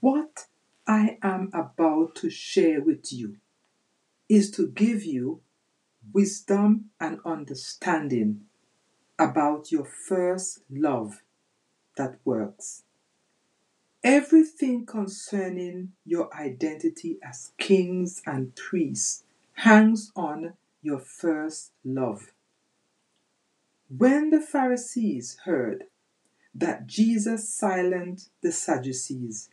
What I am about to share with you is to give you wisdom and understanding about your first love that works. Everything concerning your identity as kings and priests hangs on your first love. When the Pharisees heard that Jesus silenced the Sadducees,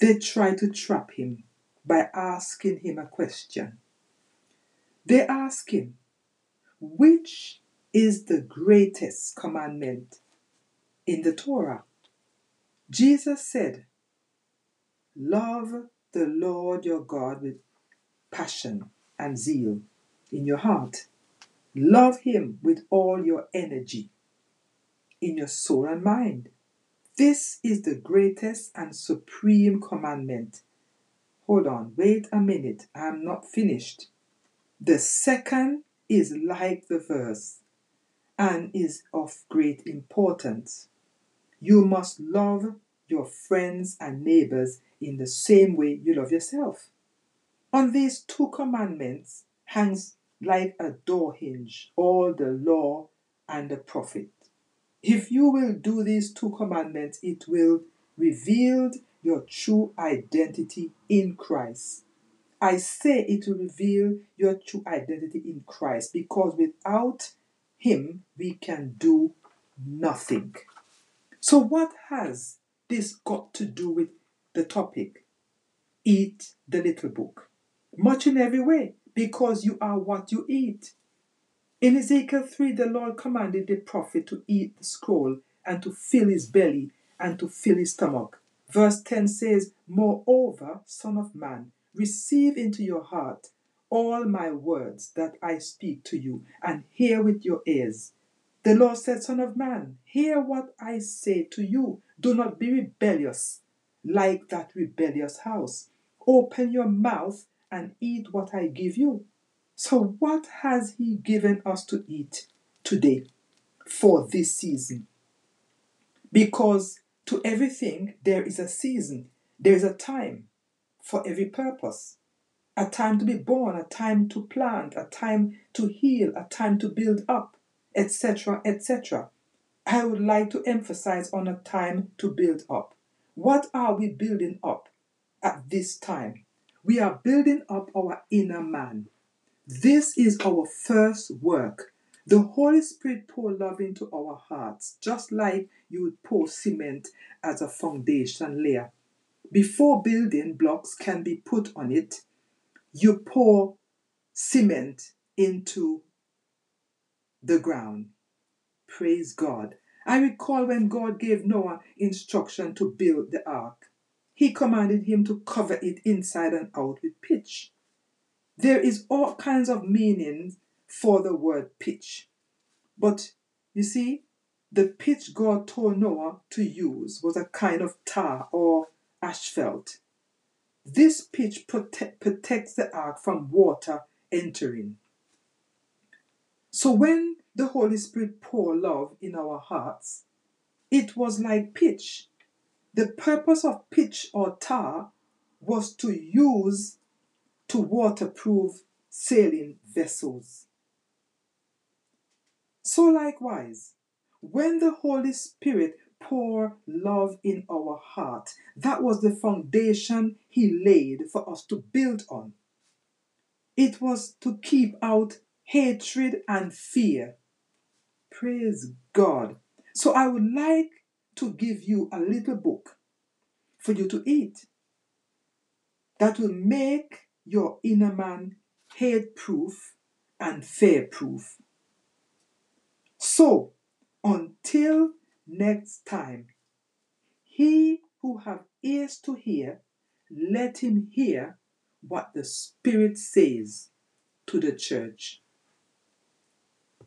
they tried to trap him by asking him a question. They asked him, Which is the greatest commandment in the Torah? Jesus said, Love the Lord your God with passion and zeal in your heart. Love him with all your energy in your soul and mind. This is the greatest and supreme commandment. Hold on, wait a minute, I'm not finished. The second is like the first and is of great importance. You must love your friends and neighbors in the same way you love yourself. On these two commandments hangs like a door hinge all the law and the prophet. If you will do these two commandments, it will reveal your true identity in Christ. I say it will reveal your true identity in Christ because without Him we can do nothing. So, what has this got to do with the topic? Eat the little book. Much in every way, because you are what you eat. In Ezekiel 3, the Lord commanded the prophet to eat the scroll and to fill his belly and to fill his stomach. Verse 10 says, Moreover, Son of Man, receive into your heart all my words that I speak to you, and hear with your ears. The Lord said, Son of man, hear what I say to you. Do not be rebellious like that rebellious house. Open your mouth and eat what I give you. So, what has He given us to eat today for this season? Because to everything there is a season, there is a time for every purpose. A time to be born, a time to plant, a time to heal, a time to build up, etc. etc. I would like to emphasize on a time to build up. What are we building up at this time? We are building up our inner man. This is our first work. The Holy Spirit pour love into our hearts, just like you would pour cement as a foundation layer. Before building blocks can be put on it, you pour cement into the ground. Praise God. I recall when God gave Noah instruction to build the ark, he commanded him to cover it inside and out with pitch. There is all kinds of meanings for the word pitch. But you see, the pitch God told Noah to use was a kind of tar or asphalt. This pitch prote- protects the ark from water entering. So when the Holy Spirit poured love in our hearts, it was like pitch. The purpose of pitch or tar was to use to waterproof sailing vessels. So likewise, when the Holy Spirit pour love in our heart, that was the foundation He laid for us to build on. It was to keep out hatred and fear. Praise God. So I would like to give you a little book for you to eat that will make your inner man hate proof and fear proof. So, until next time, he who have ears to hear, let him hear what the Spirit says to the church.